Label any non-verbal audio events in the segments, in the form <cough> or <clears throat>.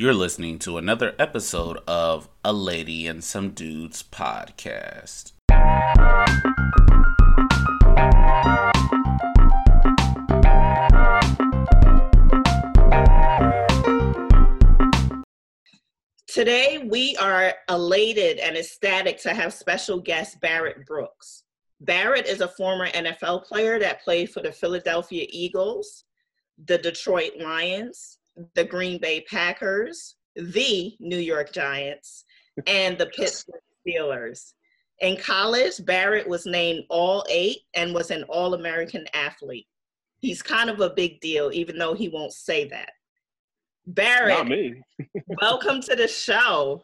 You're listening to another episode of A Lady and Some Dudes podcast. Today, we are elated and ecstatic to have special guest Barrett Brooks. Barrett is a former NFL player that played for the Philadelphia Eagles, the Detroit Lions, the Green Bay Packers, the New York Giants, and the <laughs> Pittsburgh Steelers. In college, Barrett was named All Eight and was an All American athlete. He's kind of a big deal, even though he won't say that. Barrett, Not me. <laughs> welcome to the show.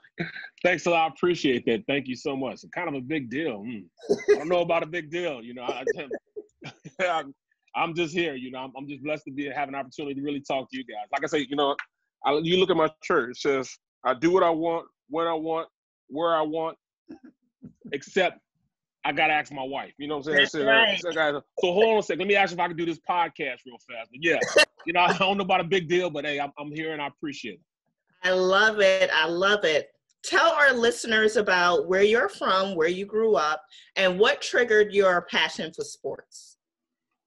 Thanks a lot. I appreciate that. Thank you so much. kind of a big deal. Hmm. I don't know about a big deal. You know, I, I, <laughs> I'm just here. You know, I'm, I'm just blessed to be have an opportunity to really talk to you guys. Like I say, you know, I, you look at my shirt. It says, "I do what I want, when I want, where I want, except I gotta ask my wife." You know what I'm saying? So, uh, right. so hold on a second. Let me ask if I can do this podcast real fast. But yeah, you know, I don't know about a big deal, but hey, I'm, I'm here and I appreciate it. I love it. I love it. Tell our listeners about where you're from, where you grew up, and what triggered your passion for sports.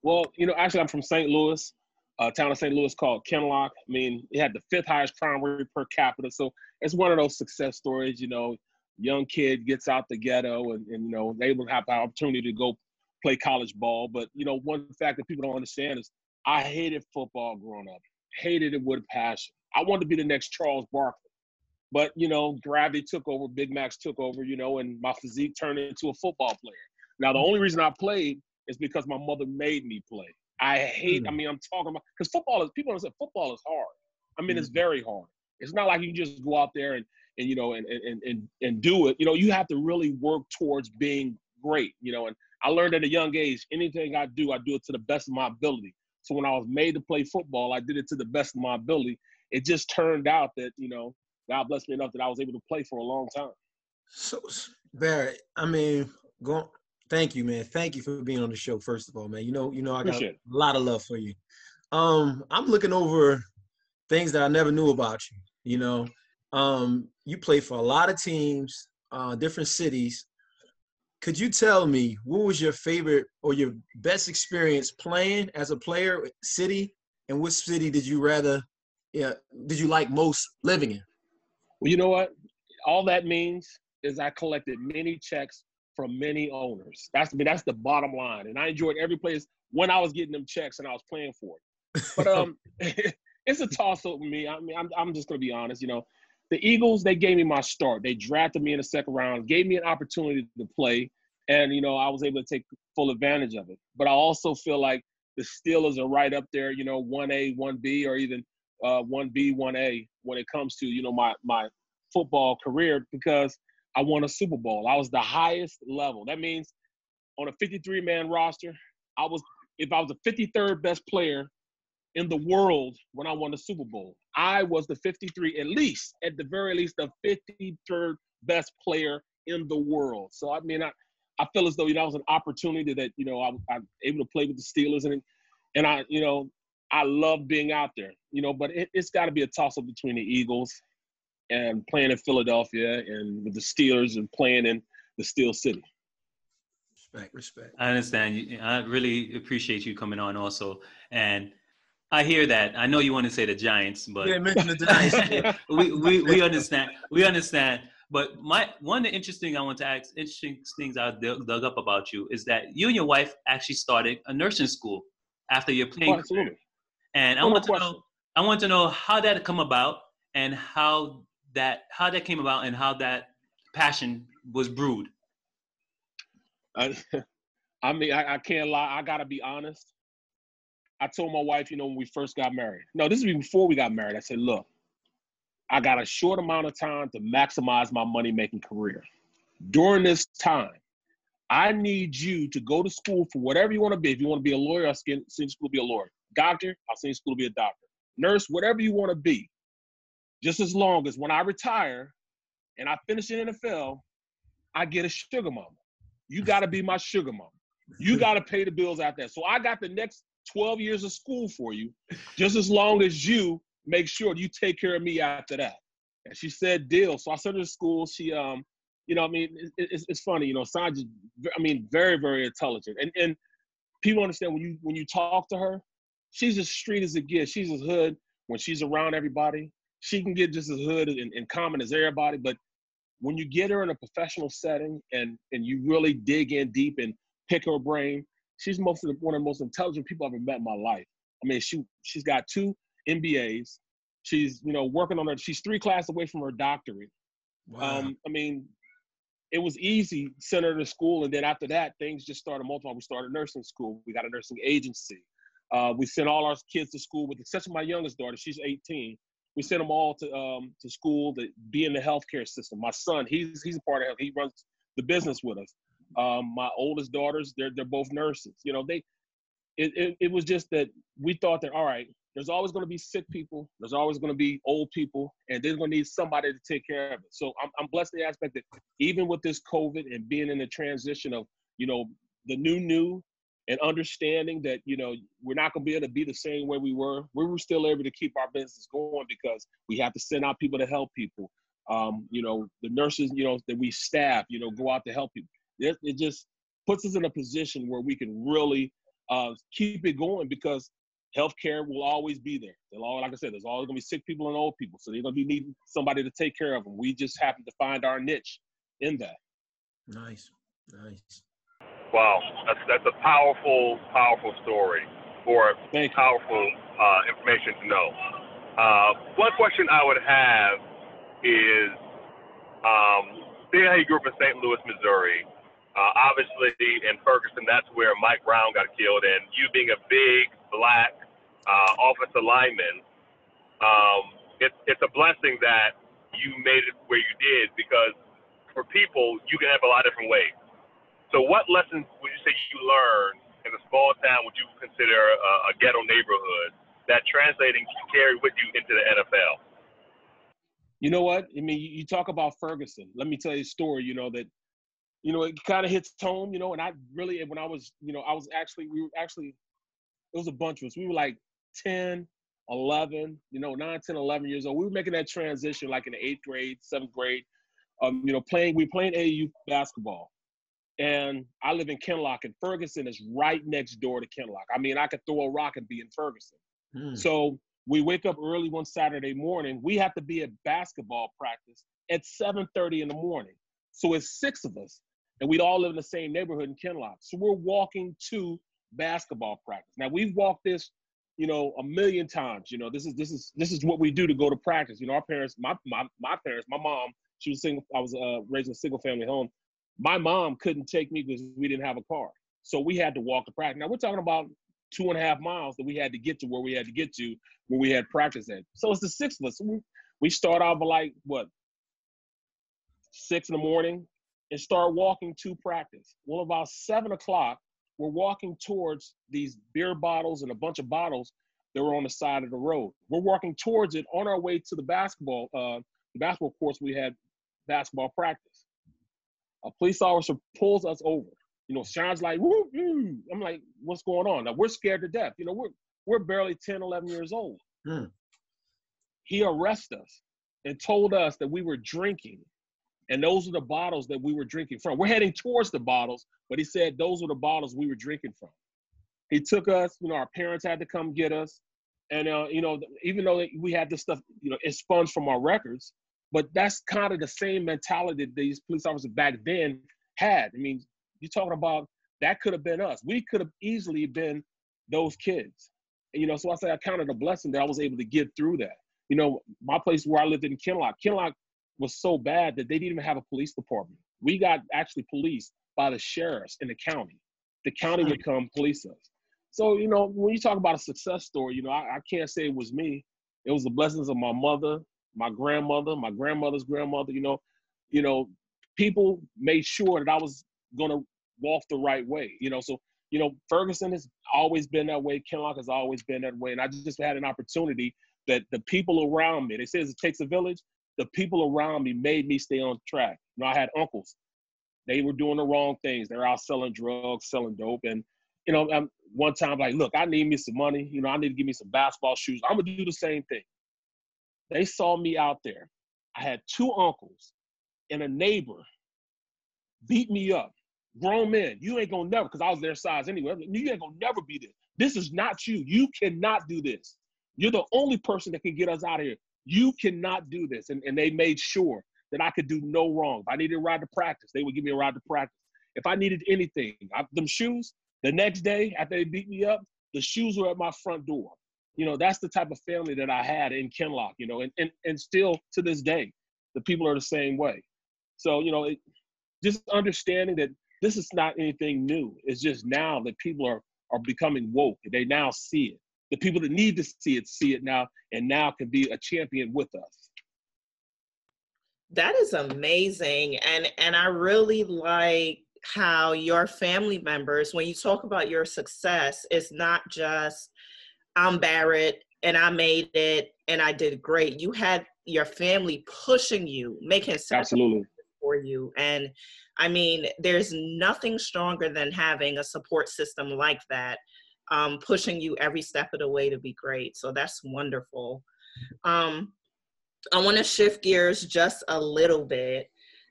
Well, you know, actually, I'm from St. Louis, a town of St. Louis called Kinloch. I mean, it had the fifth highest crime rate per capita. So it's one of those success stories, you know, young kid gets out the ghetto and, and you know, they able to have the opportunity to go play college ball. But, you know, one fact that people don't understand is I hated football growing up, hated it with passion. I wanted to be the next Charles Barkley. But, you know, gravity took over, Big Macs took over, you know, and my physique turned into a football player. Now, the only reason I played is because my mother made me play. I hate, I hmm. mean, I'm talking about, because football is, people understand football is hard. I mean, it's hmm. very hard. It's not like you just go out there and, and you know, and, and, and, and do it. You know, you have to really work towards being great, you know, and I learned at a young age, anything I do, I do it to the best of my ability. So when I was made to play football, I did it to the best of my ability. It just turned out that, you know, God blessed me enough that I was able to play for a long time. So Barrett, I mean, go. Thank you, man. Thank you for being on the show. First of all, man. You know, you know, I got Appreciate a lot of love for you. Um, I'm looking over things that I never knew about you. You know, um, you play for a lot of teams, uh, different cities. Could you tell me what was your favorite or your best experience playing as a player, city, and which city did you rather, yeah, did you like most living in? Well, you know what? All that means is I collected many checks from many owners. That's I mean, that's the bottom line. And I enjoyed every place when I was getting them checks and I was playing for it. But <laughs> um, <laughs> it's a toss up with me. I mean, I'm I'm just gonna be honest. You know, the Eagles they gave me my start. They drafted me in the second round, gave me an opportunity to play, and you know I was able to take full advantage of it. But I also feel like the Steelers are right up there. You know, one A, one B, or even uh, one B, one A when it comes to you know my my football career because I won a Super Bowl. I was the highest level. That means on a 53 man roster, I was if I was the 53rd best player in the world when I won the Super Bowl. I was the 53 at least at the very least the 53rd best player in the world. So I mean I I feel as though you know that was an opportunity that you know I, I'm able to play with the Steelers and and I you know I love being out there. You know, but it, it's got to be a toss up between the Eagles and playing in Philadelphia and with the Steelers and playing in the Steel City. Respect, respect. I understand. You- I really appreciate you coming on also. And I hear that. I know you want to say the Giants, but Yeah, mention the Giants. <laughs> we, we, we understand. We understand. But my one of the interesting I want to ask, interesting things I dug, dug up about you is that you and your wife actually started a nursing school after your playing Oh, career. absolutely. And I want to know, I want to know how that come about and how that how that came about and how that passion was brewed. I, <laughs> I mean, I, I can't lie. I gotta be honest. I told my wife, you know, when we first got married. No, this is before we got married. I said, look, I got a short amount of time to maximize my money making career. During this time, I need you to go to school for whatever you want to be. If you want to be a lawyer, I'll send you to school to be a lawyer. Doctor, I'll send you to school to be a doctor. Nurse, whatever you want to be. Just as long as when I retire and I finish in NFL, I get a sugar mama. You got to be my sugar mama. You <laughs> got to pay the bills out there. So I got the next 12 years of school for you, just as long as you make sure you take care of me after that. And she said, deal. So I sent her to school. She, um, you know, I mean, it, it's, it's funny, you know, Sandra, I mean, very, very intelligent. And, and people understand when you, when you talk to her, she's as street as it gets. She's as hood when she's around everybody. She can get just as hood and, and common as everybody. But when you get her in a professional setting and, and you really dig in deep and pick her brain, she's most of the, one of the most intelligent people I've ever met in my life. I mean, she she's got two MBAs. She's you know working on her. She's three classes away from her doctorate. Wow. Um, I mean, it was easy send her to school, and then after that, things just started multiplying. We started nursing school. We got a nursing agency. Uh, we sent all our kids to school, with the exception of my youngest daughter. She's 18. We sent them all to um, to school to be in the healthcare system. My son, he's he's a part of it. He runs the business with us. Um, my oldest daughters, they're they're both nurses. You know, they it, it, it was just that we thought that all right, there's always going to be sick people, there's always going to be old people, and they're going to need somebody to take care of it. So I'm I'm blessed in the aspect that even with this COVID and being in the transition of you know the new new and understanding that you know we're not going to be able to be the same way we were we were still able to keep our business going because we have to send out people to help people um, you know the nurses you know that we staff you know go out to help people it, it just puts us in a position where we can really uh, keep it going because healthcare will always be there. All, like I said, there's always gonna be sick people and old people, so they're gonna be needing somebody to take care of them. We just happen to find our niche in that. Nice, nice. Wow, that's that's a powerful, powerful story or powerful uh, information to know. Uh, one question I would have is, um, being how you grew up in St. Louis, Missouri, uh, obviously in Ferguson, that's where Mike Brown got killed, and you being a big black uh, offensive lineman, um, it, it's a blessing that you made it where you did because for people, you can have a lot of different ways. So, what lessons would you say you learned in a small town would you consider a, a ghetto neighborhood that translating carried with you into the NFL? You know what? I mean, you, talk about Ferguson. Let me tell you a story. You know that, you know, it kind of hits home. You know, and I really, when I was, you know, I was actually, we were actually, it was a bunch of us. We were like 10, 11, you know, 9, 10, 11 years old. We were making that transition like in the eighth grade, seventh grade. Um, you know, playing, we playing AAU basketball. And I live in Kinloch, and Ferguson is right next door to Kinloch. I mean, I could throw a rock and be in Ferguson. Hmm. So we wake up early one Saturday morning. We have to be at basketball practice at 7:30 in the morning. So it's six of us, and we all live in the same neighborhood in Kinloch. So we're walking to basketball practice. Now we've walked this, you know, a million times. You know, this is this is this is what we do to go to practice. You know, our parents, my my my parents, my mom, she was single. I was uh, raised in a single family home my mom couldn't take me because we didn't have a car. So we had to walk to practice. Now we're talking about two and a half miles that we had to get to where we had to get to where we had practice at. So it's the six of us. We, we start off like what six in the morning and start walking to practice. Well, about seven o'clock, we're walking towards these beer bottles and a bunch of bottles that were on the side of the road. We're walking towards it on our way to the basketball, uh, the basketball course. We had basketball practice a police officer pulls us over. You know, Sean's like, woo, woo. I'm like, what's going on? Now we're scared to death. You know, we're we're barely 10, 11 years old. Hmm. He arrested us and told us that we were drinking. And those are the bottles that we were drinking from. We're heading towards the bottles, but he said those were the bottles we were drinking from. He took us, you know, our parents had to come get us. And, uh, you know, even though we had this stuff, you know, expunged from our records, but that's kind of the same mentality that these police officers back then had. I mean, you're talking about that could have been us. We could have easily been those kids. And, you know, so I say I counted a blessing that I was able to get through that. You know, my place where I lived in Kinloch, Kinloch was so bad that they didn't even have a police department. We got actually policed by the sheriffs in the county. The county would come police us. So, you know, when you talk about a success story, you know, I, I can't say it was me. It was the blessings of my mother, my grandmother, my grandmother's grandmother, you know, you know, people made sure that I was gonna walk the right way, you know. So, you know, Ferguson has always been that way, Kinloch has always been that way. And I just had an opportunity that the people around me, they say it takes a village, the people around me made me stay on track. You know, I had uncles. They were doing the wrong things. They're out selling drugs, selling dope. And, you know, I'm, one time like, look, I need me some money. You know, I need to give me some basketball shoes. I'm gonna do the same thing. They saw me out there. I had two uncles and a neighbor beat me up. Grown men, you ain't gonna never, because I was their size anyway. You ain't gonna never be this. This is not you. You cannot do this. You're the only person that can get us out of here. You cannot do this. And, and they made sure that I could do no wrong. If I needed a ride to practice, they would give me a ride to practice. If I needed anything, I, them shoes, the next day after they beat me up, the shoes were at my front door. You know, that's the type of family that I had in Kinloch, you know, and, and, and still to this day, the people are the same way. So, you know, it, just understanding that this is not anything new. It's just now that people are, are becoming woke. They now see it. The people that need to see it see it now and now can be a champion with us. That is amazing. And and I really like how your family members, when you talk about your success, it's not just I'm Barrett and I made it and I did great. You had your family pushing you, making absolutely for you. And I mean, there's nothing stronger than having a support system like that, um, pushing you every step of the way to be great. So that's wonderful. Um, I want to shift gears just a little bit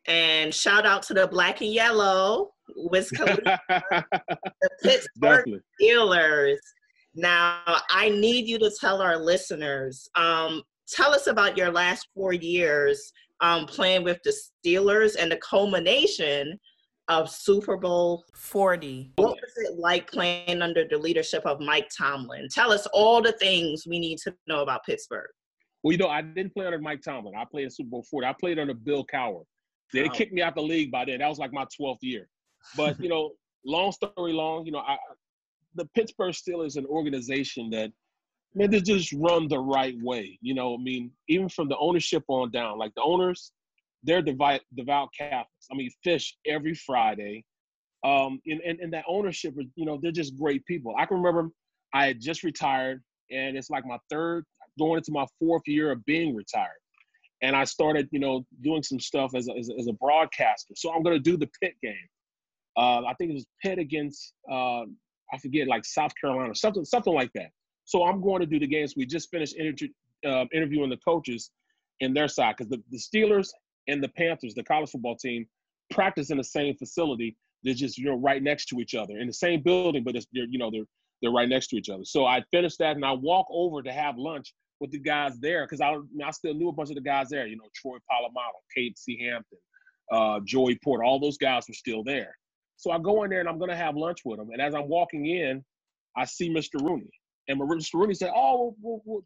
and shout out to the black and yellow Wiz Khalifa, <laughs> the Pittsburgh. Steelers. Now, I need you to tell our listeners, um, tell us about your last four years um, playing with the Steelers and the culmination of Super Bowl 40. What was it like playing under the leadership of Mike Tomlin? Tell us all the things we need to know about Pittsburgh. Well, you know, I didn't play under Mike Tomlin. I played in Super Bowl 40. I played under Bill Cowher. They wow. kicked me out of the league by then. That was like my 12th year. But, you know, long story long, you know, I, the Pittsburgh Steelers an organization that – man, they just run the right way. You know, I mean, even from the ownership on down, like the owners, they're devout, devout Catholics. I mean, fish every Friday. Um, and, and, and that ownership, you know, they're just great people. I can remember I had just retired, and it's like my third, going into my fourth year of being retired. And I started, you know, doing some stuff as a, as a, as a broadcaster. So I'm going to do the Pitt game. Uh, I think it was Pitt against, uh, I forget, like South Carolina, something, something like that. So I'm going to do the games. We just finished inter- uh, interviewing the coaches in their side because the, the Steelers and the Panthers, the college football team, practice in the same facility. They're just you know right next to each other in the same building, but it's they're you know they're they're right next to each other. So I finished that and I walk over to have lunch with the guys there because I I still knew a bunch of the guys there. You know Troy Polamalu, Casey Hampton, uh, Joey Porter, all those guys were still there. So I go in there and I'm gonna have lunch with them. And as I'm walking in, I see Mr. Rooney. And Mr. Rooney said, "Oh, well, well,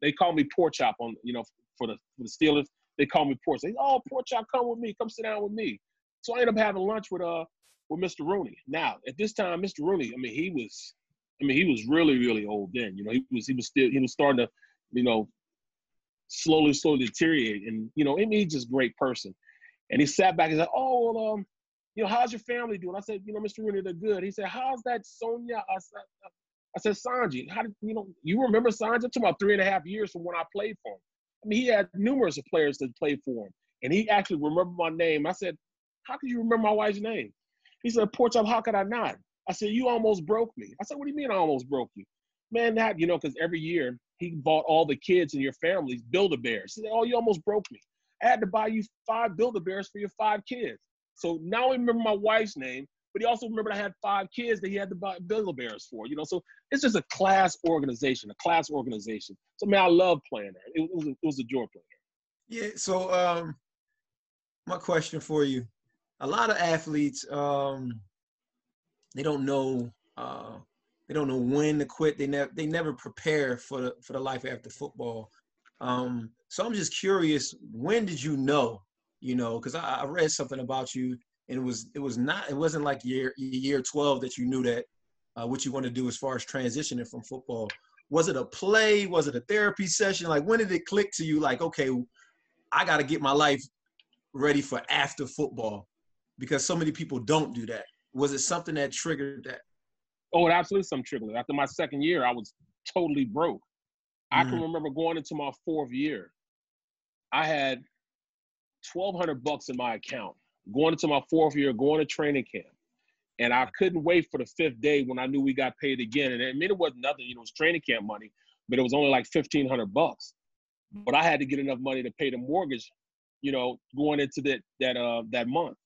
they call me Pork Chop on you know for the for the Steelers. They call me Pork. Say, oh, Pork Chop, come with me. Come sit down with me." So I end up having lunch with uh with Mr. Rooney. Now at this time, Mr. Rooney, I mean, he was, I mean, he was really really old then. You know, he was he was still he was starting to, you know, slowly slowly deteriorate. And you know, I mean, he's just a great person. And he sat back and said, "Oh, well, um, you know, how's your family doing?" I said, "You know, Mr. Rooney, they're good." He said, "How's that Sonia?" I said, I said, Sanji, how did you know? You remember Sanji? It took about three and a half years from when I played for him. I mean, he had numerous players that played for him, and he actually remembered my name. I said, How could you remember my wife's name? He said, Porch how could I not? I said, You almost broke me. I said, What do you mean I almost broke you? Man, that, you know, because every year he bought all the kids in your families Build a Bears. He said, Oh, you almost broke me. I had to buy you five Build a Bears for your five kids. So now I remember my wife's name but he also remembered I had five kids that he had to buy Build Bears for, you know. So it's just a class organization, a class organization. So man, I love playing there. It, was it was a joy playing. Yeah. So um, my question for you: a lot of athletes, um, they don't know. Uh, they don't know when to quit. They never they never prepare for the for the life after football. Um, so I'm just curious, when did you know? You know, because I, I read something about you and it was it was not it wasn't like year year 12 that you knew that uh, what you want to do as far as transitioning from football. Was it a play? Was it a therapy session? Like when did it click to you like okay i got to get my life ready for after football? Because so many people don't do that. Was it something that triggered that? Oh it absolutely some triggered after my second year i was totally broke. Mm-hmm. i can mm-hmm. remember going into my fourth year. I had 1200 bucks in my account going into my fourth year, going to training camp. And I couldn't wait for the fifth day when I knew we got paid again. And I mean, it wasn't nothing, you know, it was training camp money, but it was only like 1500 bucks. but I had to get enough money to pay the mortgage, you know, going into that that uh that month.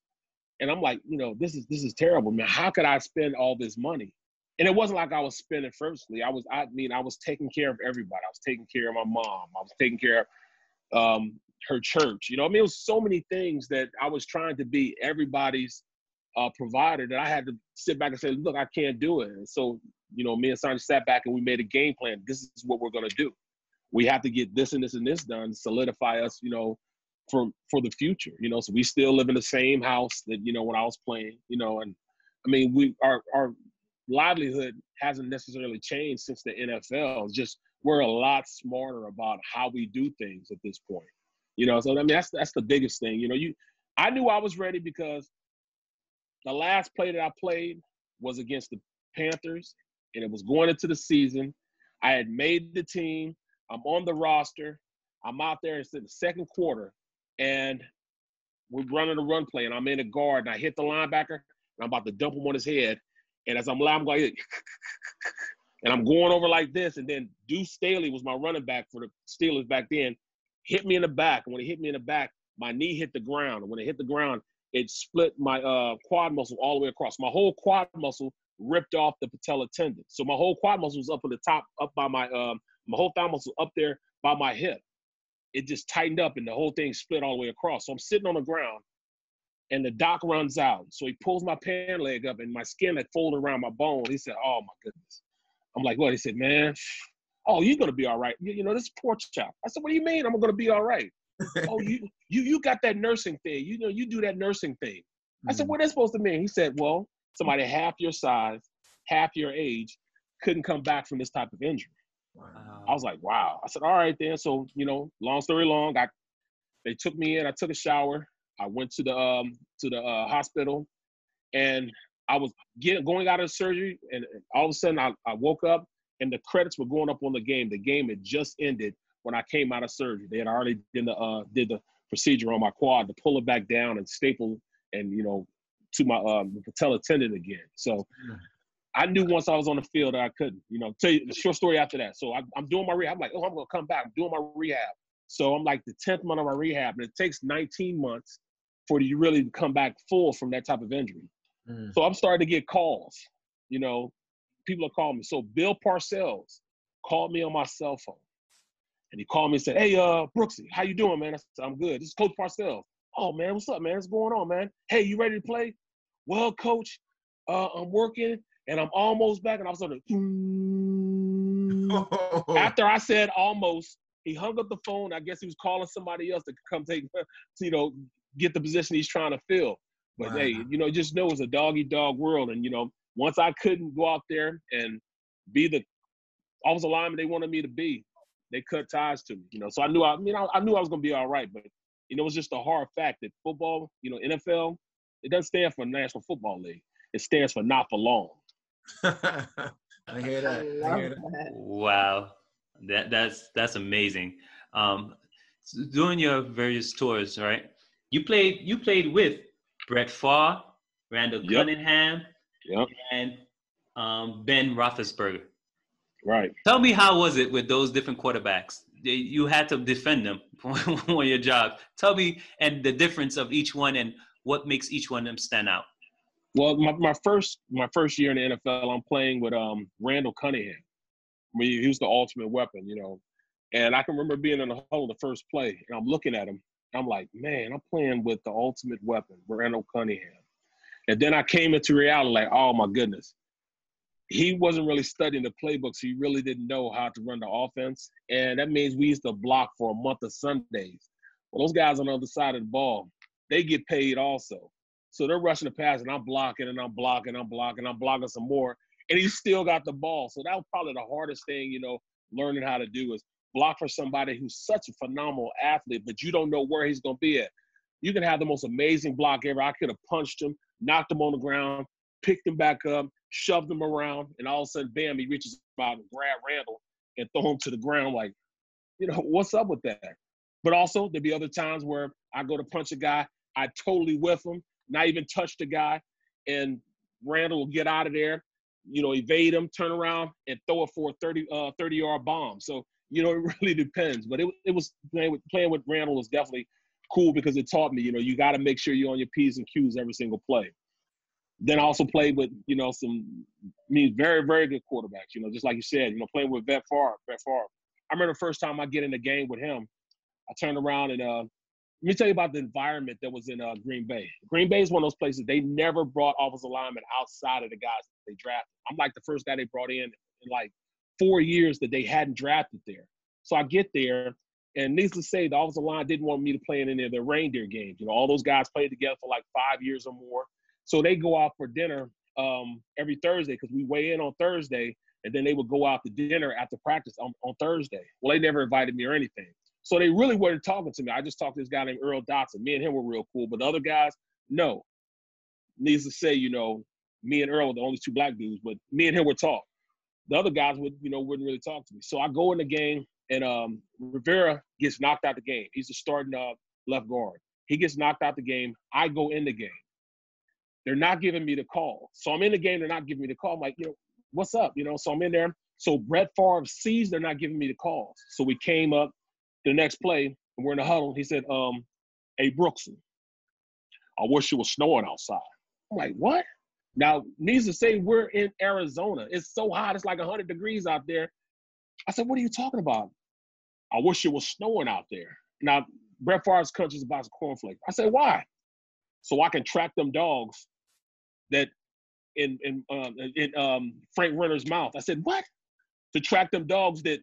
And I'm like, you know, this is this is terrible, man. How could I spend all this money? And it wasn't like I was spending firstly. I was, I mean, I was taking care of everybody. I was taking care of my mom. I was taking care of um, her church. You know, I mean, it was so many things that I was trying to be everybody's uh, provider that I had to sit back and say, look, I can't do it. And so, you know, me and Sonny sat back and we made a game plan. This is what we're going to do. We have to get this and this and this done, solidify us, you know, for for the future. You know, so we still live in the same house that you know when I was playing. You know, and I mean, we our our livelihood hasn't necessarily changed since the NFL. It's just we're a lot smarter about how we do things at this point. You know, so I mean that's that's the biggest thing. You know, you I knew I was ready because the last play that I played was against the Panthers, and it was going into the season. I had made the team. I'm on the roster. I'm out there. It's in the second quarter, and we're running a run play, and I'm in a guard, and I hit the linebacker, and I'm about to dump him on his head. And as I'm I'm going, <laughs> and I'm going over like this, and then Deuce Staley was my running back for the Steelers back then, hit me in the back. And when he hit me in the back, my knee hit the ground. And when it hit the ground, it split my uh, quad muscle all the way across. My whole quad muscle ripped off the patella tendon. So my whole quad muscle was up on the top, up by my um, my whole thigh muscle up there by my hip. It just tightened up and the whole thing split all the way across. So I'm sitting on the ground and the doc runs out. So he pulls my pant leg up and my skin had folded around my bone. He said, Oh my goodness. I'm like, what? He said, Man, oh, you're gonna be all right. You, you know, this poor child. I said, What do you mean I'm gonna be all right? <laughs> oh, you you you got that nursing thing. You know, you do that nursing thing. I said, mm-hmm. What is supposed to mean? He said, Well, somebody half your size, half your age, couldn't come back from this type of injury. Wow. I was like, wow. I said, all right then. So, you know, long story long, I they took me in, I took a shower, I went to the um to the uh, hospital and I was getting going out of surgery and all of a sudden I, I woke up and the credits were going up on the game. The game had just ended when I came out of surgery. They had already did the uh, did the procedure on my quad to pull it back down and staple and you know to my um, patella tendon again. So I knew once I was on the field that I couldn't. You know, tell you the short story after that. So I, am doing my rehab. I'm like, oh, I'm gonna come back. I'm doing my rehab. So I'm like the 10th month of my rehab, and it takes 19 months for you really to come back full from that type of injury. Mm. So I'm starting to get calls. You know, people are calling me. So Bill Parcells called me on my cell phone. And he called me and said, Hey, uh, Brooksy, how you doing, man? I said, I'm good. This is Coach Parcells. Oh man, what's up, man? What's going on, man? Hey, you ready to play? Well, coach, uh, I'm working and I'm almost back. And I was sort <laughs> of after I said almost, he hung up the phone. I guess he was calling somebody else to come take, <laughs> you know, get the position he's trying to fill. But wow. hey, you know, just know it's a dog eat dog world. And, you know, once I couldn't go out there and be the offensive lineman they wanted me to be, they cut ties to me, you know. So I knew I, I mean I, I knew I was gonna be all right, but you know, it was just a hard fact that football, you know, NFL, it doesn't stand for National Football League. It stands for not for long. <laughs> <laughs> I hear that. I, I hear that. Wow. That that's that's amazing. Um doing your various tours, right? You played you played with Brett Favre, Randall yep. Cunningham, yep. and um, Ben Roethlisberger. Right. Tell me how was it with those different quarterbacks? You had to defend them <laughs> for your job. Tell me and the difference of each one and what makes each one of them stand out. Well, my, my first my first year in the NFL, I'm playing with um, Randall Cunningham. I mean, he was the ultimate weapon, you know. And I can remember being in the huddle the first play, and I'm looking at him. I'm like, man, I'm playing with the ultimate weapon, Randall Cunningham. And then I came into reality, like, oh my goodness, he wasn't really studying the playbooks. he really didn't know how to run the offense. And that means we used to block for a month of Sundays. Well, those guys on the other side of the ball, they get paid also. So they're rushing the pass, and I'm blocking, and I'm blocking, I'm blocking, I'm blocking some more, and he still got the ball. So that was probably the hardest thing, you know, learning how to do is block for somebody who's such a phenomenal athlete, but you don't know where he's going to be at. You can have the most amazing block ever. I could have punched him, knocked him on the ground, picked him back up, shoved him around, and all of a sudden, bam, he reaches out and grab Randall and throw him to the ground. Like, you know, <laughs> what's up with that? But also, there'd be other times where I go to punch a guy, I totally whiff him, not even touch the guy, and Randall will get out of there, you know, evade him, turn around, and throw it for a 30, uh, 30 yard bomb. So you know, <laughs> it really depends. But it it was playing with playing with Randall was definitely cool because it taught me, you know, you got to make sure you're on your p's and q's every single play. Then I also played with, you know, some I mean very very good quarterbacks. You know, just like you said, you know, playing with Brett Favre. Brett Favre. I remember the first time I get in the game with him, I turned around and uh, let me tell you about the environment that was in uh, Green Bay. Green Bay is one of those places they never brought offensive linemen outside of the guys they drafted. I'm like the first guy they brought in in like four years that they hadn't drafted there. So I get there, and needless to say, the offensive line didn't want me to play in any of their reindeer games. You know, all those guys played together for like five years or more. So they go out for dinner um, every Thursday because we weigh in on Thursday, and then they would go out to dinner after practice on, on Thursday. Well, they never invited me or anything. So they really weren't talking to me. I just talked to this guy named Earl Dotson. Me and him were real cool, but the other guys, no. Needs to say, you know, me and Earl were the only two black dudes, but me and him would talk. The other guys would, you know, wouldn't really talk to me. So I go in the game, and um, Rivera gets knocked out the game. He's the starting uh, left guard. He gets knocked out the game. I go in the game. They're not giving me the call. So I'm in the game. They're not giving me the call. I'm like, you know, what's up? You know, so I'm in there. So Brett Favre sees they're not giving me the calls. So we came up the next play, and we're in the huddle. He said, um, hey, Brookson, I wish it was snowing outside. I'm like, what? Now, needs to say we're in Arizona. It's so hot, it's like 100 degrees out there. I said, what are you talking about? I wish it was snowing out there. Now, Brett Favre's country is about to cornflake. I said, why? So I can track them dogs that in in um, in um, Frank Renner's mouth. I said, what? To track them dogs that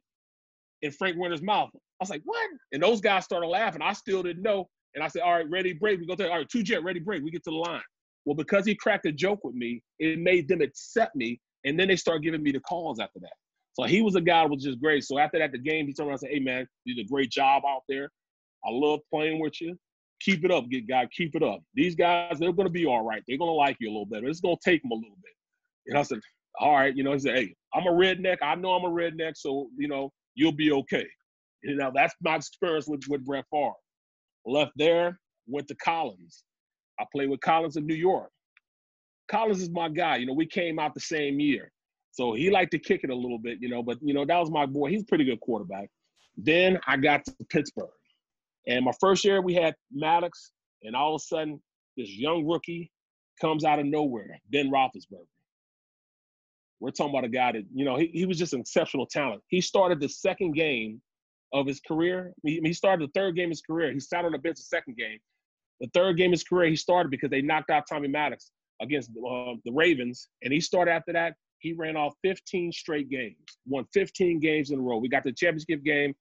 in Frank Renner's mouth. I was like, what? And those guys started laughing. I still didn't know. And I said, all right, ready, break. We go to, all right, two jet, ready, break. We get to the line. Well, because he cracked a joke with me, it made them accept me. And then they start giving me the calls after that. So he was a guy that was just great. So after that, the game, he turned around and said, hey, man, you did a great job out there. I love playing with you. Keep it up, good guy. Keep it up. These guys, they're to be all right. They're to like you a little bit. It's to take them a little bit. And I said, all right. You know, he said, hey, I'm a redneck. I know I'm a redneck. So, you know, you'll be okay. You know, that's my experience with, with Brett Favre. Left there, went to Collins. I played with Collins in New York. Collins is my guy. You know, we came out the same year. So he liked to kick it a little bit, you know, but, you know, that was my boy. He's a pretty good quarterback. Then I got to Pittsburgh. And my first year, we had Maddox, and all of a sudden, this young rookie comes out of nowhere, Ben Roethlisberger. We're talking about a guy that, you know, he, he was just an exceptional talent. He started the second game of his career. He, he started the third game of his career. He sat on the bench the second game. The third game of his career, he started because they knocked out Tommy Maddox against uh, the Ravens. And he started after that. He ran off 15 straight games, won 15 games in a row. We got the championship game,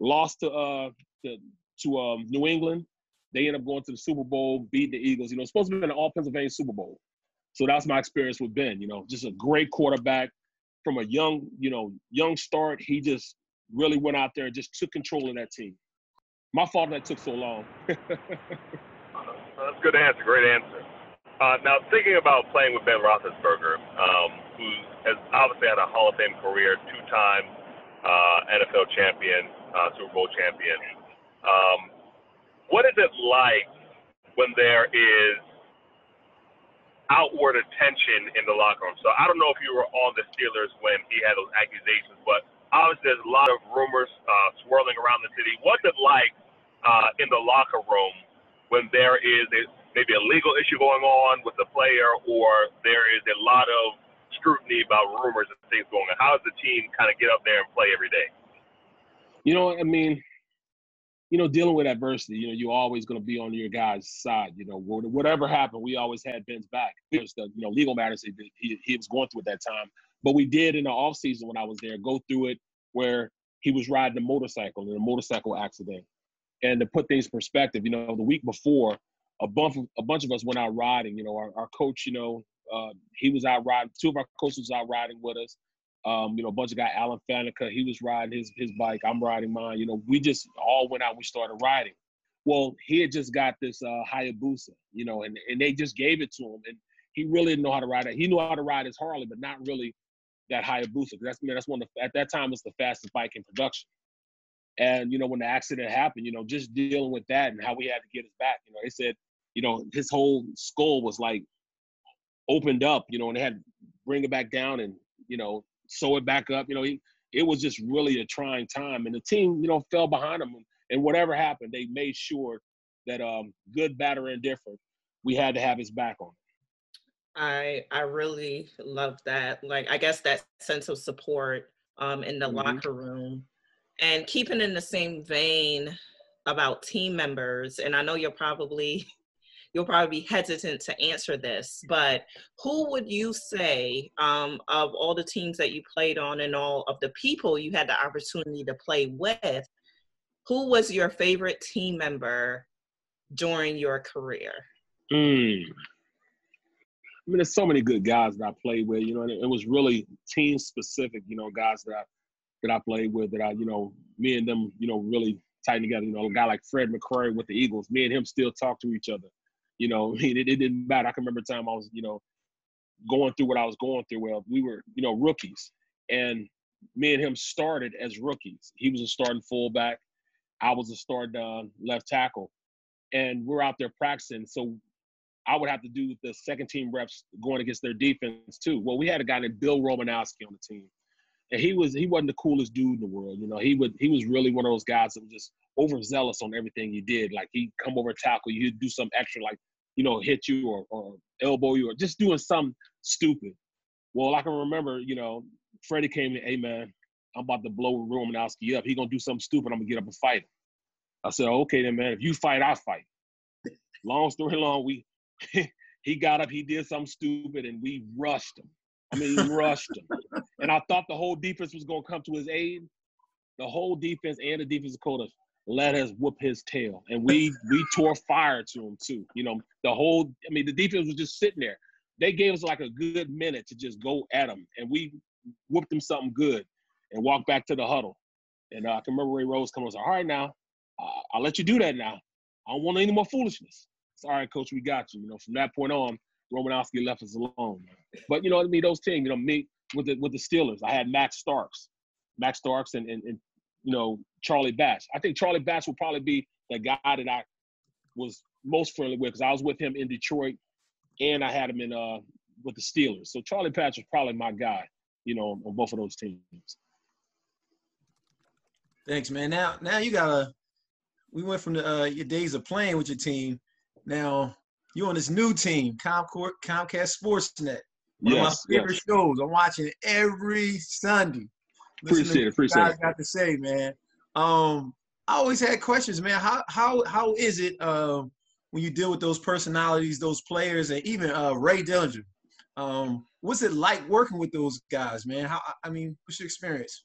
lost to uh to, to um, New England. They ended up going to the Super Bowl, beat the Eagles. You know, supposed to be an All Pennsylvania Super Bowl. So that's my experience with Ben. You know, just a great quarterback from a young, you know, young start. He just really went out there and just took control of that team. My fault that took so long. <laughs> That's a good answer. Great answer. Uh, now, thinking about playing with Ben Roethlisberger, um, who has obviously had a Hall of Fame career, two-time uh, NFL champion, uh, Super Bowl champion. Um, what is it like when there is outward attention in the locker room. So I don't know if you were on the Steelers when he had those accusations, but obviously there's a lot of rumors uh, swirling around the city. What's it like uh, in the locker room when there is a, maybe a legal issue going on with the player, or there is a lot of scrutiny about rumors and things going on? How does the team kind of get up there and play every day? You know, I mean, you know, dealing with adversity, you know, you're always going to be on your guy's side. You know, whatever happened, we always had Ben's back. There's the, you know, legal matters he, he was going through at that time. But we did in the off season when I was there go through it where he was riding a motorcycle in a motorcycle accident. And to put things in perspective, you know, the week before, a bunch of, a bunch of us went out riding. You know, our, our coach, you know, uh, he was out riding. Two of our coaches was out riding with us. Um, you know, a bunch of guys, Alan Faneca, he was riding his his bike. I'm riding mine. You know, we just all went out. We started riding. Well, he had just got this uh, Hayabusa, you know, and and they just gave it to him, and he really didn't know how to ride it. He knew how to ride his Harley, but not really that Hayabusa. That's man, that's one of the, at that time it's the fastest bike in production. And you know, when the accident happened, you know, just dealing with that and how we had to get his back. You know, they said, you know, his whole skull was like opened up, you know, and they had to bring it back down and you know sew it back up. You know, he it was just really a trying time. And the team, you know, fell behind them. And whatever happened, they made sure that um, good, bad, or indifferent, we had to have his back on. I I really love that. Like I guess that sense of support um, in the mm-hmm. locker room, and keeping in the same vein about team members. And I know you're probably you'll probably be hesitant to answer this, but who would you say um, of all the teams that you played on and all of the people you had the opportunity to play with, who was your favorite team member during your career? Mm. I mean, there's so many good guys that I played with, you know, and it, was really team specific, you know, guys that I, that I played with that I, you know, me and them, you know, really tight together. You know, a guy like Fred McCrary with the Eagles, me and him still talk to each other. You know, <laughs> it, it didn't matter. I can remember time I was, you know, going through what I was going through. Well, we were, you know, rookies, and me and him started as rookies. He was a starting fullback. I was a starting uh, left tackle, and we're out there practicing. So I would have to do the second team reps going against their defense too. Well, we had a guy named Bill Romanowski on the team, and he was he wasn't the coolest dude in the world. You know, he would he was really one of those guys that was just overzealous on everything you did. Like he'd come over tackle you, he'd do some extra, like you know, hit you or, or elbow you or just doing something stupid. Well, I can remember, you know, Freddie came in, hey man, I'm about to blow Romanowski up. He gonna do something stupid. I'm gonna get up and fight him. I said, okay then, man. If you fight, I fight. Long story long, we <laughs> he got up, he did something stupid, and we rushed him. I mean, rushed him. And I thought the whole defense was to come to his aid. The whole defense and the defensive coach let us whoop his tail, and we we tore fire to him too. You know, the whole. I mean, the defense was just sitting there. They gave us like a good minute to just go at him, and we whooped them something good, and walked back to the huddle. And uh, I can remember Ray Rhodes coming and said, "All right, now uh, I'll let you do that now. I don't want any more foolishness." It's all right, coach, we got you. You know, from that point on, Romanowski left us alone. But you know I mean? Those teams, you know, me with the with the Steelers, I had Max Starks, Max Starks, and and, and you know Charlie Batch. I think Charlie Batch will probably be the guy that I was most friendly with because I was with him in Detroit, and I had him in uh with the Steelers. So Charlie Batch was probably my guy, you know, on both of those teams. Thanks, man. Now, now you gotta. We went from the uh, your days of playing with your team now you're on this new team, Comcast, Comcast Sportsnet. One yes, of my favorite yes. shows. I'm watching it every Sunday. Appreciate it. Appreciate it. got to say, man. Um, I always had questions, man. How how how is it um, when you deal with those personalities, those players, and even uh, Ray Didinger? Um, what's it like working with those guys, man? How I mean, what's your experience?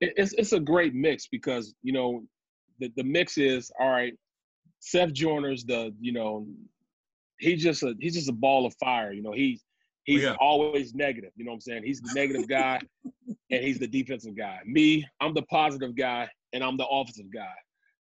It's it's a great mix because you know the the mix is all right. Seth Joyner's the you know he's just a he's just a ball of fire. You know he's he's yeah. always negative. You know what I'm saying? He's the negative guy, and he's the defensive guy. Me, I'm the positive guy, and I'm the offensive guy.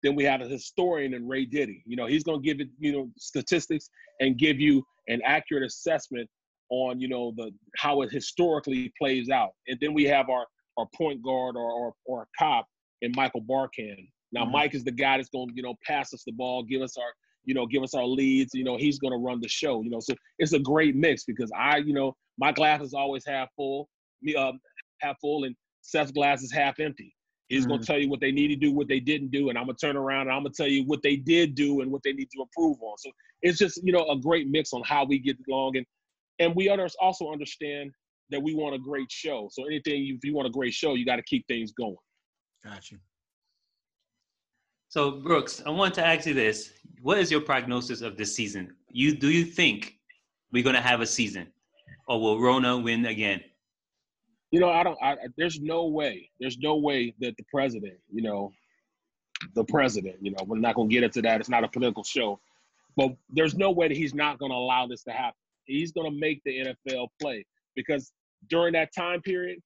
Then we have a historian in Ray Diddy. You know he's gonna give it you know statistics and give you an accurate assessment on you know the how it historically plays out. And then we have our our point guard or or, or a cop in Michael Barkann. Now mm-hmm. Mike is the guy that's going to you know pass us the ball, give us our you know give us our leads. You know he's going to run the show. You know so it's a great mix because I you know my glass is always half full, me um half full, and Seth's glass is half empty. He's mm-hmm. going to tell you what they need to do, what they didn't do, and I'm going to turn around and I'm going to tell you what they did do and what they need to improve on. So it's just you know a great mix on how we get along, and and we others also understand that we want a great show. So anything if you want a great show, you got to keep things going. Gotcha. So Brooks, I want to ask you this: What is your prognosis of this season? You do you think we're going to have a season, or will Rona win again? You know, I don't. I, there's no way. There's no way that the president, you know, the president, you know, we're not going to get into that. It's not a political show, but there's no way that he's not going to allow this to happen. He's going to make the NFL play because during that time period,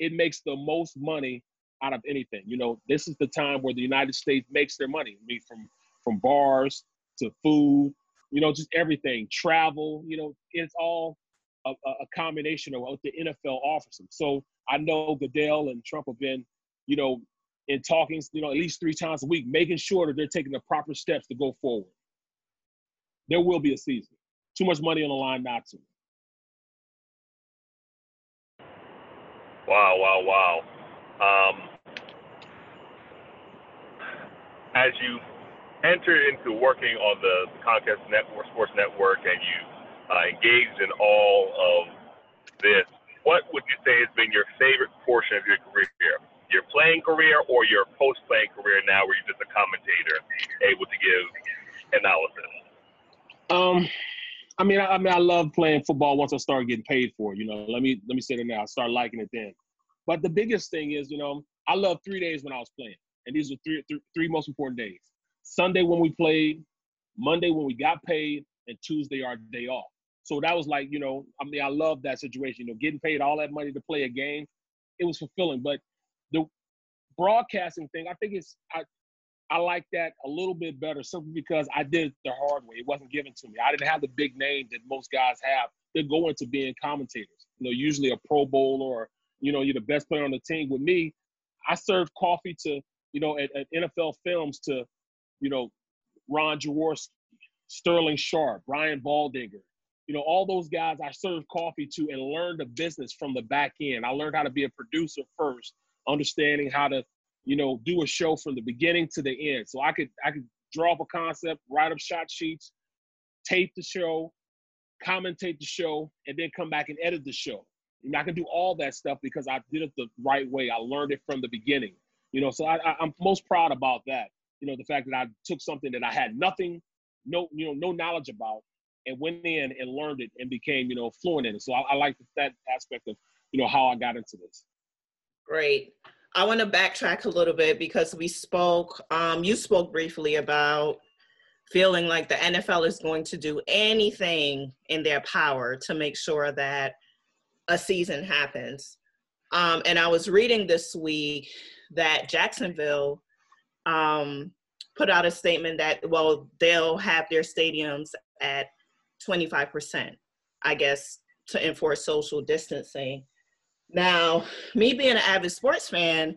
it makes the most money out of anything. You know, this is the time where the United States makes their money. I mean, from from bars to food, you know, just everything, travel. You know, it's all a, a combination of what the NFL offers them. So I know Goodell and Trump have been, you know, in talking, you know, at least three times a week, making sure that they're taking the proper steps to go forward. There will be a season. Too much money on the line not to. Wow, wow, wow. Um, as you enter into working on the Comcast Network, Sports Network, and you uh, engaged in all of this, what would you say has been your favorite portion of your career? Your playing career or your post-playing career now, where you're just a commentator, able to give analysis? Um, I mean, I, I, mean, I love playing football once I started getting paid for it. You know, let me let me say that now. I start liking it then. But the biggest thing is, you know, I love three days when I was playing, and these are three most important days. Sunday when we played, Monday when we got paid, and Tuesday our day off. So that was like, you know, I mean, I love that situation. You know, getting paid all that money to play a game, it was fulfilling. But the broadcasting thing, I think it's I I like that a little bit better simply because I did it the hard way. It wasn't given to me. I didn't have the big name that most guys have. They're going to being commentators. You know, usually a Pro Bowler or you know you're the best player on the team. With me, I served coffee to you know at, at NFL Films to you know Ron Jaworski, Sterling Sharpe, Brian Baldinger, you know, all those guys I served coffee to and learned the business from the back end. I learned how to be a producer first, understanding how to, you know, do a show from the beginning to the end. So I could I could draw up a concept, write up shot sheets, tape the show, commentate the show, and then come back and edit the show. I can do all that stuff because I did it the right way. I learned it from the beginning. You know, so I, I, I'm most proud about that. You know, the fact that I took something that I had nothing, no, you know, no knowledge about, and went in and learned it and became, you know, fluent in it. So I, I like that aspect of, you know, how I got into this. Great. I want to backtrack a little bit because we spoke, um, you spoke briefly about feeling like the NFL is going to do anything in their power to make sure that a season happens. Um, and I was reading this week that Jacksonville um, put out a statement that, well, they'll have their stadiums at 25%, I guess, to enforce social distancing. Now, me being an avid sports fan,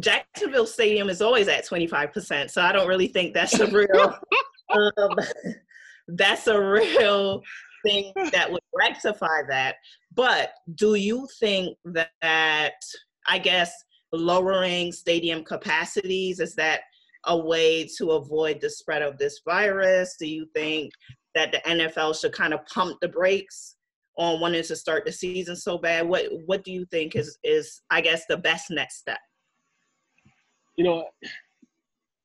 Jacksonville Stadium is always at 25%. So I don't really think that's a real <laughs> um, <laughs> that's a real thing <laughs> that would rectify that. But do you think that I guess lowering stadium capacities is that a way to avoid the spread of this virus? Do you think that the NFL should kind of pump the brakes on wanting to start the season so bad? What What do you think is is I guess the best next step? You know,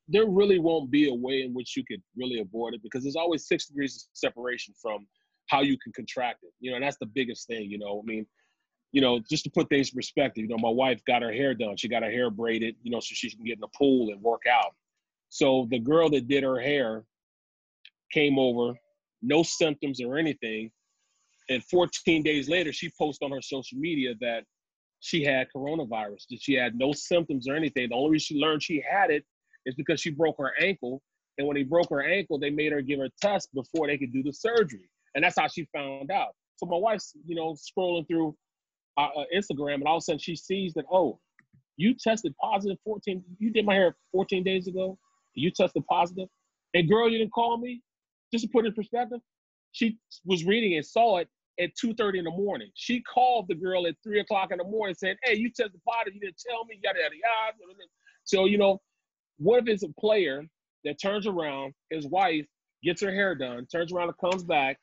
there really won't be a way in which you could really avoid it because there's always six degrees of separation from how you can contract it. You know, and that's the biggest thing. You know, I mean, you know, just to put things in perspective, you know, my wife got her hair done. She got her hair braided, you know, so she can get in the pool and work out. So the girl that did her hair came over, no symptoms or anything. And 14 days later, she posted on her social media that she had coronavirus, that she had no symptoms or anything. The only reason she learned she had it is because she broke her ankle. And when they broke her ankle, they made her give her a test before they could do the surgery. And that's how she found out. So my wife's, you know, scrolling through uh, uh Instagram, and all of a sudden she sees that, oh, you tested positive 14, you did my hair 14 days ago you tested positive. and girl, you didn't call me. Just to put it in perspective, she was reading and saw it at 2.30 in the morning. She called the girl at 3 o'clock in the morning and said, hey, you tested positive. You didn't tell me, yada, yada, yada. So, you know, what if it's a player that turns around, his wife gets her hair done, turns around and comes back.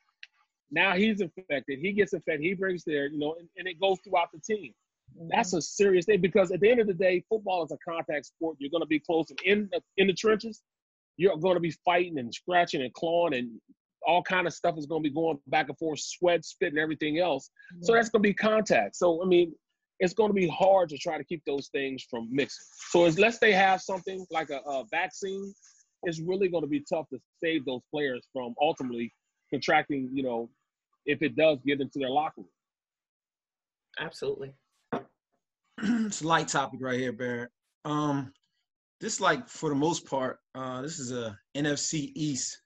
Now he's infected. He gets infected. He brings there, you know, and, and it goes throughout the team. Mm-hmm. That's a serious thing because at the end of the day, football is a contact sport. You're going to be close and in the, in the trenches. You're going to be fighting and scratching and clawing and all kind of stuff is going to be going back and forth, sweat, spit, and everything else. Yeah. So mm-hmm. that's going to be contact. So I mean, it's going to be hard to try to keep those things from mixing. So unless they have something like a, a vaccine, it's really going to be tough to save those players from ultimately contracting. You know, if it does get into their locker room. Absolutely. <clears throat> it's a light topic right here, Barrett. Um, this like for the most part, uh, this is a NFC East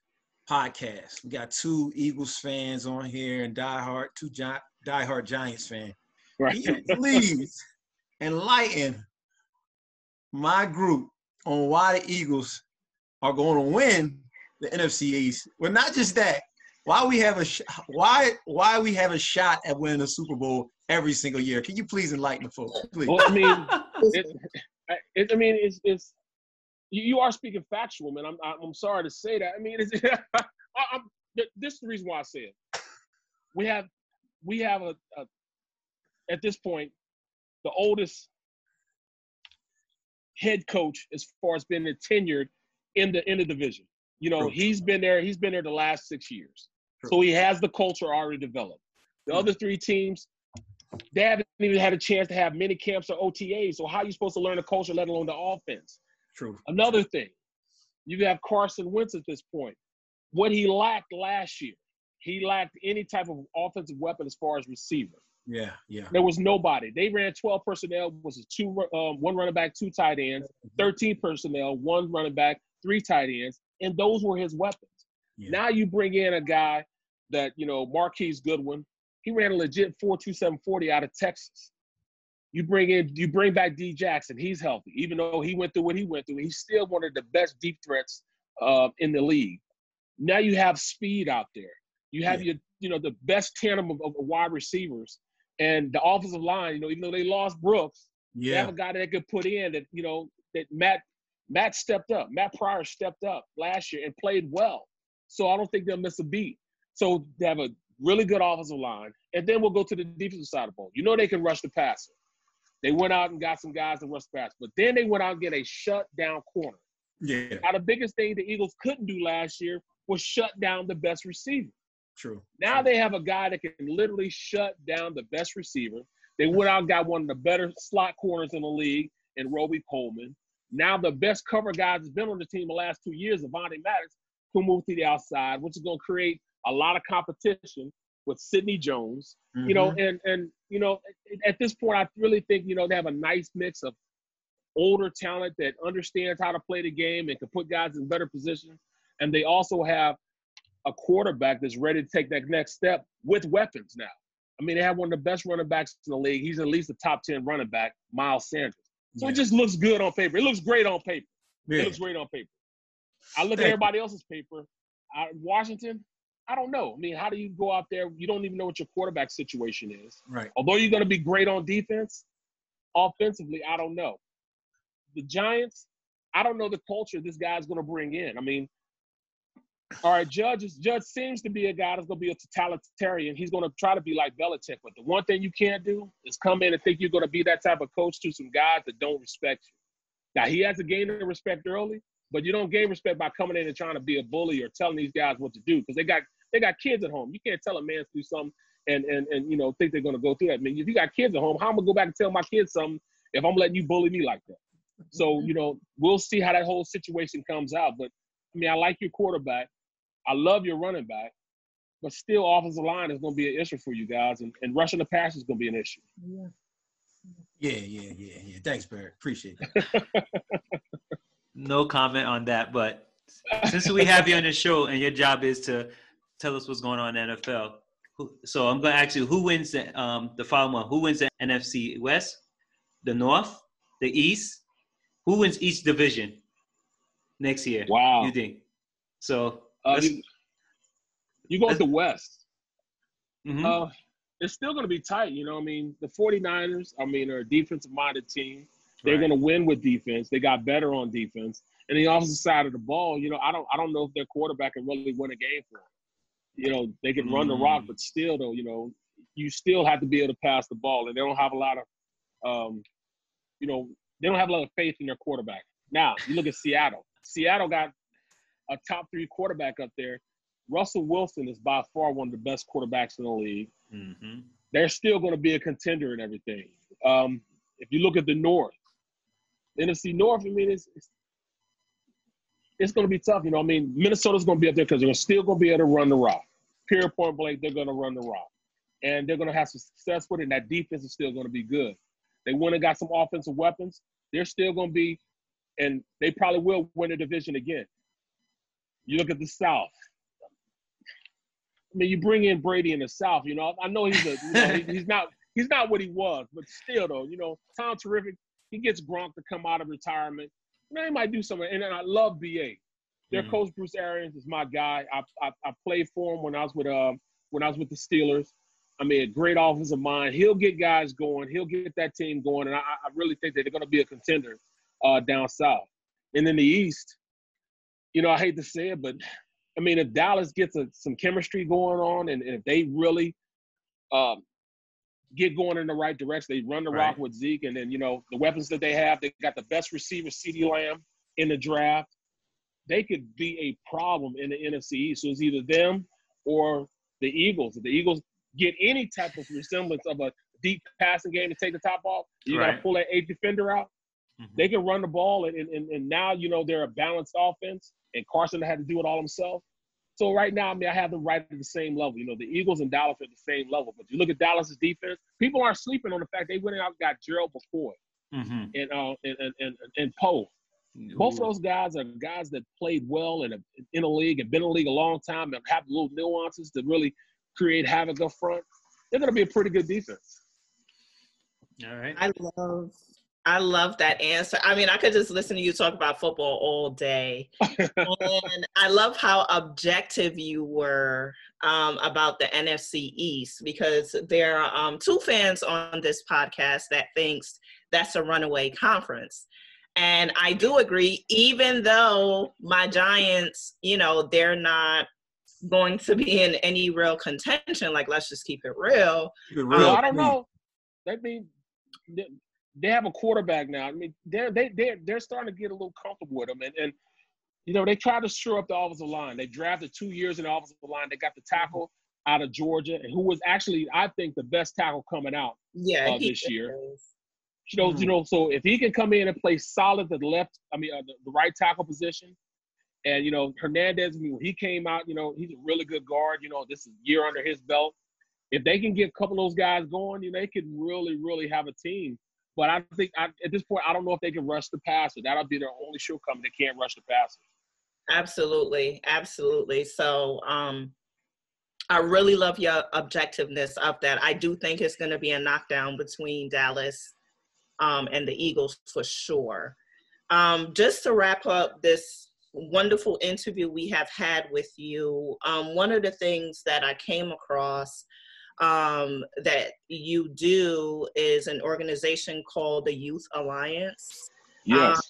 podcast. We got two Eagles fans on here and diehard two Gi- diehard Giants fan. Right. Can you please <laughs> enlighten my group on why the Eagles are going to win the NFC East? Well, not just that. Why we have a sh- why why we have a shot at winning a Super Bowl every single year. Can you please enlighten the folks, please? Well, I mean, <laughs> it, it, I mean, it's, it's you, you are speaking factual, man. I'm I'm sorry to say that. I mean, it's, <laughs> I, this is the reason why I say it. We have we have a, a at this point the oldest head coach as far as being tenured in the in the division. You know, True. he's been there. He's been there the last six years, True. so he has the culture already developed. The other three teams, they haven't even had a chance to have mini camps or OTAs. So how are you supposed to learn the culture, let alone the offense? True. Another thing, you have Carson Wentz at this point. What he lacked last year, he lacked any type of offensive weapon as far as receiver. Yeah, yeah. There was nobody. They ran 12 personnel, was two, um, one running back, two tight ends, mm-hmm. 13 personnel, one running back, three tight ends, and those were his weapons. Yeah. Now you bring in a guy that, you know, Marquise Goodwin, he ran a legit 4.2740 out of Texas. You bring in, you bring back D Jackson. He's healthy, even though he went through what he went through. He's still one of the best deep threats uh, in the league. Now you have speed out there. You have yeah. your, you know, the best tandem of, of wide receivers and the offensive line, you know, even though they lost Brooks, yeah. they have a guy that could put in that, you know, that Matt Matt stepped up. Matt Pryor stepped up last year and played well. So I don't think they'll miss a beat. So they have a really good offensive line. And then we'll go to the defensive side of the ball. You know they can rush the passer. They went out and got some guys to rush the pass. But then they went out and get a shut down corner. Yeah. Now the biggest thing the Eagles couldn't do last year was shut down the best receiver. True. Now True. they have a guy that can literally shut down the best receiver. They went out and got one of the better slot corners in the league in Robey-Coleman. Now the best cover guys has been on the team the last two years, Avonte Maddox, who moved to the outside, which is going to create a lot of competition with Sidney Jones. Mm-hmm. You know, mm-hmm. and and you know, at this point, I really think you know they have a nice mix of older talent that understands how to play the game and can put guys in better positions, and they also have a quarterback that's ready to take that next step with weapons now. I mean, they have one of the best running backs in the league. He's at least a top 10 running back, Miles Sanders. So yeah. it just looks good on paper. It looks great on paper. Yeah. It looks great on paper. I look at everybody else's paper. I, Washington, I don't know. I mean, how do you go out there? You don't even know what your quarterback situation is. Right. Although you're going to be great on defense, offensively, I don't know. The Giants, I don't know the culture this guy's going to bring in. I mean, all right, Judge is Judge seems to be a guy that's gonna be a totalitarian. He's gonna try to be like Belichick, but the one thing you can't do is come in and think you're gonna be that type of coach to some guys that don't respect you. Now he has to gain the respect early, but you don't gain respect by coming in and trying to be a bully or telling these guys what to do because they got they got kids at home. You can't tell a man to do something and and and you know think they're gonna go through that. I mean, if you got kids at home, how am I gonna go back and tell my kids something if I'm letting you bully me like that? So mm-hmm. you know we'll see how that whole situation comes out. But I mean, I like your quarterback. I love your running back, but still, offensive line is going to be an issue for you guys, and, and rushing the pass is going to be an issue. Yeah. Yeah, yeah, yeah, yeah. Thanks, Barrett. Appreciate that. <laughs> no comment on that, but since we have you on the show and your job is to tell us what's going on in the NFL, so I'm going to ask you who wins the, um, the following one. Who wins the NFC West, the North, the East? Who wins each division next year? Wow. You think? So uh, you, you go to the West. Mm-hmm. Uh, it's still going to be tight. You know, I mean, the 49ers, I mean, are a defensive minded team. They're right. going to win with defense. They got better on defense. And the opposite side of the ball, you know, I don't, I don't know if their quarterback can really win a game for them. You know, they can mm. run the rock, mm. but still, though, you know, you still have to be able to pass the ball, and they don't have a lot of, um, you know, they don't have a lot of faith in their quarterback. Now, you look at Seattle. Seattle got a top three quarterback up there. Russell Wilson is by far one of the best quarterbacks in the league. Mm-hmm. They're still going to be a contender and everything. Um, if you look at the North, NFC North, I mean, it's, it's, it's going to be tough. You know, I mean, Minnesota's going to be up there because they're still going to be able to run the rock. Pure point blank, they're going to run the rock. And they're going to have some success with it, and that defense is still going to be good. They went and got some offensive weapons. They're still going to be, and they probably will win the division again. You look at the South. I mean, you bring in Brady in the South. You know, I know he's a, you know, he's not he's not what he was, but still though, you know, Tom terrific. He gets Gronk to come out of retirement. Know, he might do something. And, I love BA. Their mm. coach Bruce Arians is my guy. I, I, I played for him when I was with uh when I was with the Steelers. I mean, a great offensive mind. He'll get guys going. He'll get that team going, and I, I really think that they're going to be a contender uh, down south. And in the East, you know, I hate to say it, but I mean, if Dallas gets a, some chemistry going on, and, and if they really um, get going in the right direction, they run the right. rock with Zeke, and then you know the weapons that they have, they got the best receiver, CeeDee Lamb, in the draft. They could be a problem in the NFC East. So it's either them or the Eagles. If the Eagles get any type of resemblance of a deep passing game to take the top off, you right. got to pull that eight defender out. Mm-hmm. They can run the ball, and, and, and now, you know, they're a balanced offense, and Carson had to do it all himself. So right now, I mean, I have them right at the same level. You know, the Eagles and Dallas are at the same level. But you look at Dallas's defense, people aren't sleeping on the fact they went out and got Gerald McCoy mm-hmm. and, uh, and, and, and, and Poe. Both of those guys are guys that played well in a, in a league and been in a league a long time and have little nuances to really create havoc up front. They're going to be a pretty good defense. All right. I love I love that answer. I mean, I could just listen to you talk about football all day. and <laughs> I love how objective you were um, about the NFC East because there are um, two fans on this podcast that thinks that's a runaway conference. And I do agree, even though my Giants, you know, they're not going to be in any real contention. Like, let's just keep it real. Keep it real. Um, I don't know. That means they have a quarterback now. I mean, they're they they they're starting to get a little comfortable with him, and and you know they tried to shore up the offensive line. They drafted two years in the offensive line. They got the tackle out of Georgia, and who was actually I think the best tackle coming out yeah uh, this year. You know, mm-hmm. you know, so if he can come in and play solid at the left, I mean, uh, the, the, right tackle position, and you know, Hernandez, I mean, when he came out, you know, he's a really good guard. You know, this is year under his belt. If they can get a couple of those guys going, you know, they could really, really have a team but I think I, at this point, I don't know if they can rush the passer. That'll be their only shortcoming. They can't rush the passer. Absolutely, absolutely. So, um, I really love your objectiveness of that. I do think it's going to be a knockdown between Dallas um, and the Eagles for sure. Um, just to wrap up this wonderful interview we have had with you, um, one of the things that I came across um, that you do is an organization called the Youth Alliance. Yes. Um,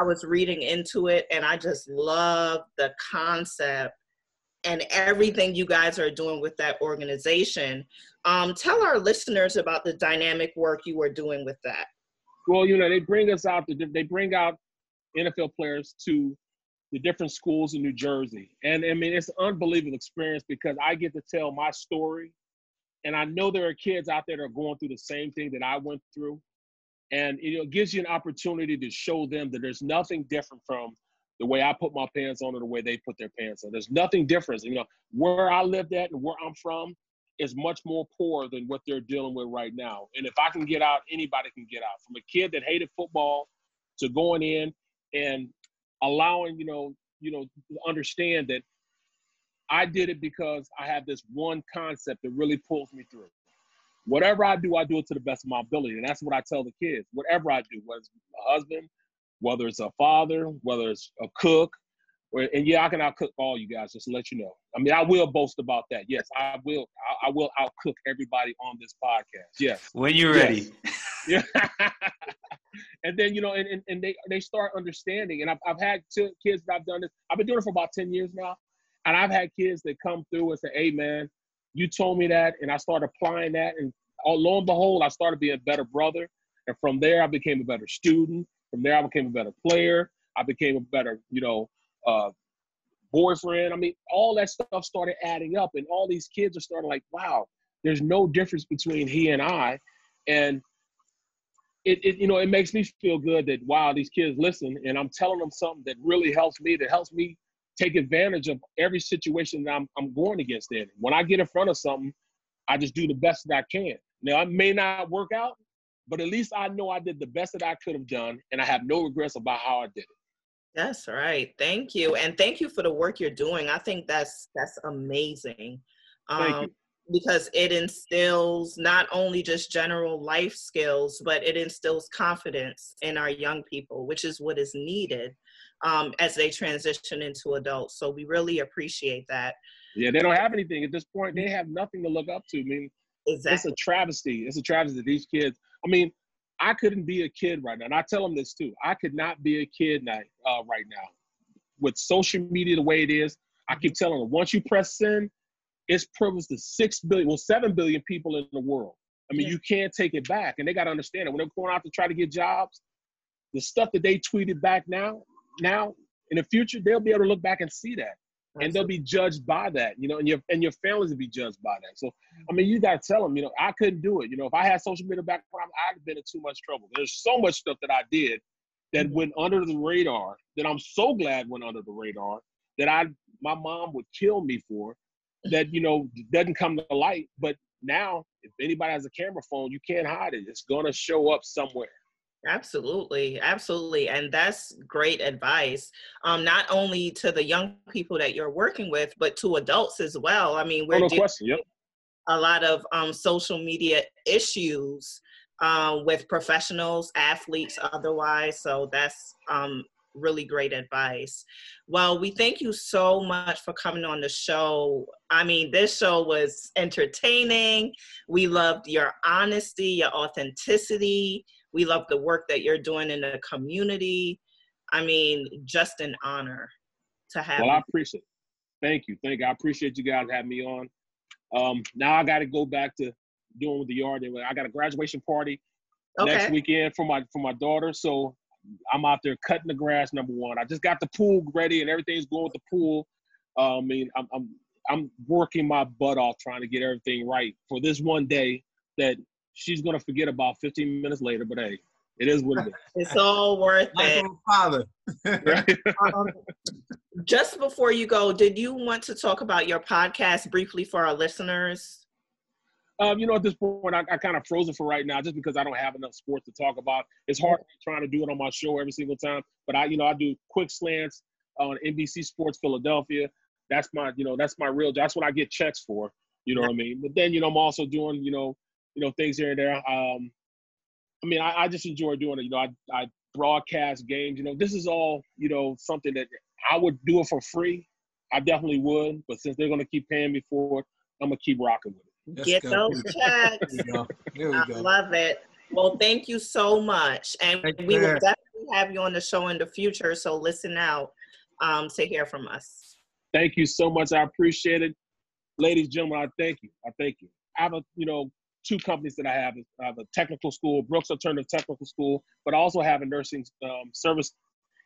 I was reading into it and I just love the concept and everything you guys are doing with that organization. Um, tell our listeners about the dynamic work you are doing with that. Well, you know, they bring us out, to, they bring out NFL players to the different schools in New Jersey. And I mean, it's an unbelievable experience because I get to tell my story and I know there are kids out there that are going through the same thing that I went through. And you know, it gives you an opportunity to show them that there's nothing different from the way I put my pants on or the way they put their pants on. There's nothing different. You know, where I lived at and where I'm from is much more poor than what they're dealing with right now. And if I can get out, anybody can get out. From a kid that hated football to going in and allowing, you know, you know, understand that I did it because I have this one concept that really pulls me through. Whatever I do, I do it to the best of my ability. And that's what I tell the kids. Whatever I do, whether it's a husband, whether it's a father, whether it's a cook, or, and yeah, I can outcook all you guys, just to let you know. I mean, I will boast about that. Yes, I will. I, I will outcook everybody on this podcast. Yes. When you're ready. Yeah. <laughs> <laughs> and then, you know, and, and, and they, they start understanding. And I've, I've had two kids that I've done this. I've been doing it for about 10 years now. And I've had kids that come through and say, hey, man, you told me that. And I started applying that. And lo and behold, I started being a better brother. And from there, I became a better student. From there, I became a better player. I became a better, you know, uh, boyfriend. I mean, all that stuff started adding up. And all these kids are starting like, wow, there's no difference between he and I. And it, it, you know, it makes me feel good that wow, these kids listen, and I'm telling them something that really helps me, that helps me take advantage of every situation that I'm, I'm going against in. When I get in front of something, I just do the best that I can. Now, it may not work out, but at least I know I did the best that I could have done, and I have no regrets about how I did it. That's right. Thank you, and thank you for the work you're doing. I think that's that's amazing. Um, because it instills not only just general life skills, but it instills confidence in our young people, which is what is needed um, as they transition into adults. So we really appreciate that. Yeah, they don't have anything at this point. They have nothing to look up to. I mean, exactly. it's a travesty. It's a travesty. These kids. I mean, I couldn't be a kid right now, and I tell them this too. I could not be a kid now, uh, right now, with social media the way it is. I keep telling them once you press send, it's privileged to six billion, well, seven billion people in the world. I mean, yeah. you can't take it back, and they got to understand it. When they're going out to try to get jobs, the stuff that they tweeted back now, now in the future, they'll be able to look back and see that and they'll be judged by that, you know, and your and your families will be judged by that. So, I mean, you got to tell them, you know, I couldn't do it. You know, if I had social media background, I'd have been in too much trouble. There's so much stuff that I did that mm-hmm. went under the radar that I'm so glad went under the radar that I my mom would kill me for that you know doesn't come to light. But now, if anybody has a camera phone, you can't hide it. It's gonna show up somewhere. Absolutely, absolutely, and that's great advice. Um, not only to the young people that you're working with, but to adults as well. I mean, we're oh, no question. Yep. a lot of um, social media issues uh, with professionals, athletes, otherwise. So that's um, really great advice. Well, we thank you so much for coming on the show. I mean, this show was entertaining. We loved your honesty, your authenticity we love the work that you're doing in the community. I mean, just an honor to have. Well, you. I appreciate. It. Thank you, thank you. I appreciate you guys having me on. Um, now I got to go back to doing with the yard. I got a graduation party okay. next weekend for my for my daughter, so I'm out there cutting the grass. Number one, I just got the pool ready and everything's going with the pool. Uh, I mean, I'm, I'm I'm working my butt off trying to get everything right for this one day that she's gonna forget about 15 minutes later. But hey, it is what it is. <laughs> It's all worth it. Father. <laughs> um, just before you go, did you want to talk about your podcast briefly for our listeners? Um, you know, at this point, I, I kind of frozen for right now, just because I don't have enough sports to talk about. It's hard trying to do it on my show every single time. But I, you know, I do quick slants on NBC Sports Philadelphia. That's my, you know, that's my real. That's what I get checks for. You know what I mean? But then, you know, I'm also doing, you know, you know, things here and there. Um, I mean, I, I just enjoy doing it. You know, I, I broadcast games. You know, this is all, you know, something that I would do it for free. I definitely would. But since they're going to keep paying me for it, I'm going to keep rocking with it. Let's Get go. those <laughs> checks. I go. love it. Well, thank you so much. And thank we will definitely have you on the show in the future. So listen out um, to hear from us. Thank you so much. I appreciate it. Ladies, gentlemen, I thank you. I thank you. I have a, you know, two companies that I have. I have a technical school, Brooks Alternative Technical School, but I also have a nursing um, service,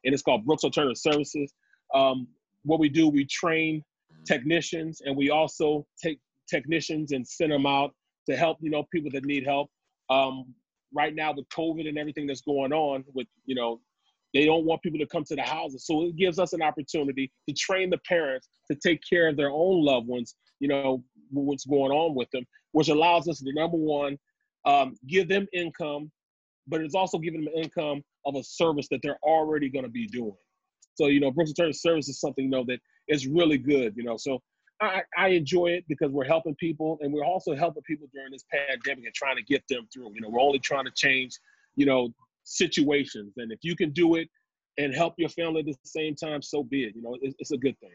and it's called Brooks Alternative Services. Um, what we do, we train technicians, and we also take technicians and send them out to help, you know, people that need help. Um, right now with COVID and everything that's going on, with you know, they don't want people to come to the houses, so it gives us an opportunity to train the parents to take care of their own loved ones. You know, what's going on with them, which allows us to number one, um, give them income, but it's also giving them income of a service that they're already going to be doing. So you know, Brooks Alternative Service is something you know that is really good. You know, so I, I enjoy it because we're helping people, and we're also helping people during this pandemic and trying to get them through. You know, we're only trying to change, you know, situations, and if you can do it and help your family at the same time, so be it. You know, it's, it's a good thing.